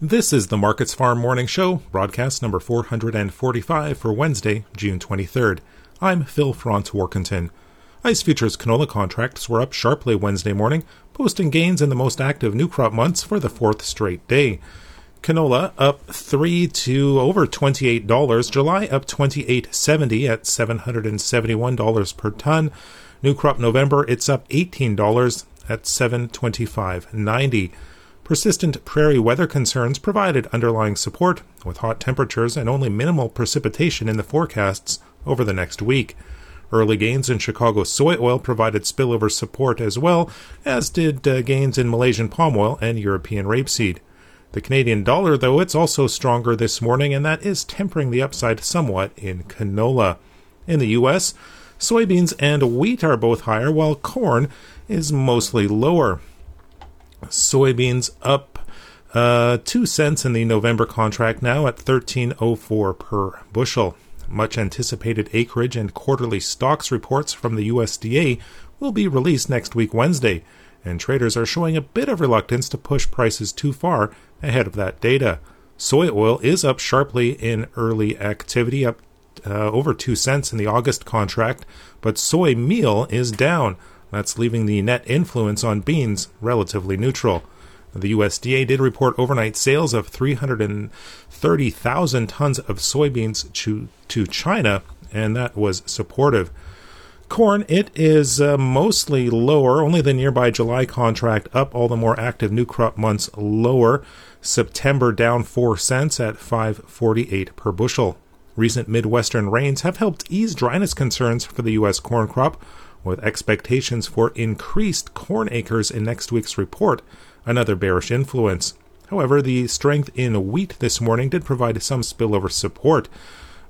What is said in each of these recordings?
This is the Markets Farm Morning Show, broadcast number 445 for Wednesday, June 23rd. I'm Phil Franz Warkentin. ICE futures canola contracts were up sharply Wednesday morning, posting gains in the most active new crop months for the fourth straight day. Canola up 3 to over $28, July up 28.70 at $771 per ton. New crop November it's up $18 at 725.90. Persistent prairie weather concerns provided underlying support, with hot temperatures and only minimal precipitation in the forecasts over the next week. Early gains in Chicago soy oil provided spillover support as well, as did uh, gains in Malaysian palm oil and European rapeseed. The Canadian dollar, though, it's also stronger this morning, and that is tempering the upside somewhat in canola. In the U.S., soybeans and wheat are both higher, while corn is mostly lower. Soybeans up uh, 2 cents in the November contract now at 13.04 per bushel. Much anticipated acreage and quarterly stocks reports from the USDA will be released next week, Wednesday, and traders are showing a bit of reluctance to push prices too far ahead of that data. Soy oil is up sharply in early activity, up uh, over 2 cents in the August contract, but soy meal is down. That's leaving the net influence on beans relatively neutral. The USDA did report overnight sales of 330,000 tons of soybeans to, to China, and that was supportive. Corn, it is uh, mostly lower, only the nearby July contract up, all the more active new crop months lower. September down 4 cents at 548 per bushel. Recent Midwestern rains have helped ease dryness concerns for the U.S. corn crop, with expectations for increased corn acres in next week's report another bearish influence. However, the strength in wheat this morning did provide some spillover support.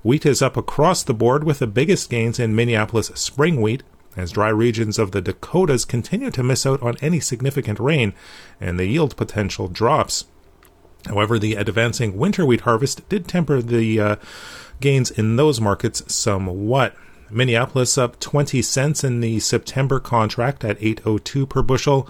Wheat is up across the board with the biggest gains in Minneapolis spring wheat, as dry regions of the Dakotas continue to miss out on any significant rain and the yield potential drops. However, the advancing winter wheat harvest did temper the uh, gains in those markets somewhat. Minneapolis up 20 cents in the September contract at 802 per bushel.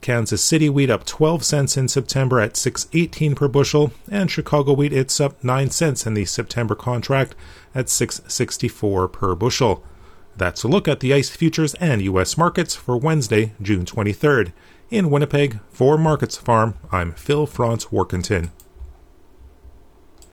Kansas City wheat up 12 cents in September at 6.18 per bushel, and Chicago wheat it's up 9 cents in the September contract at 6.64 per bushel. That's a look at the ICE futures and US markets for Wednesday, June 23rd. In Winnipeg, for Markets Farm, I'm Phil Franz Warkentin.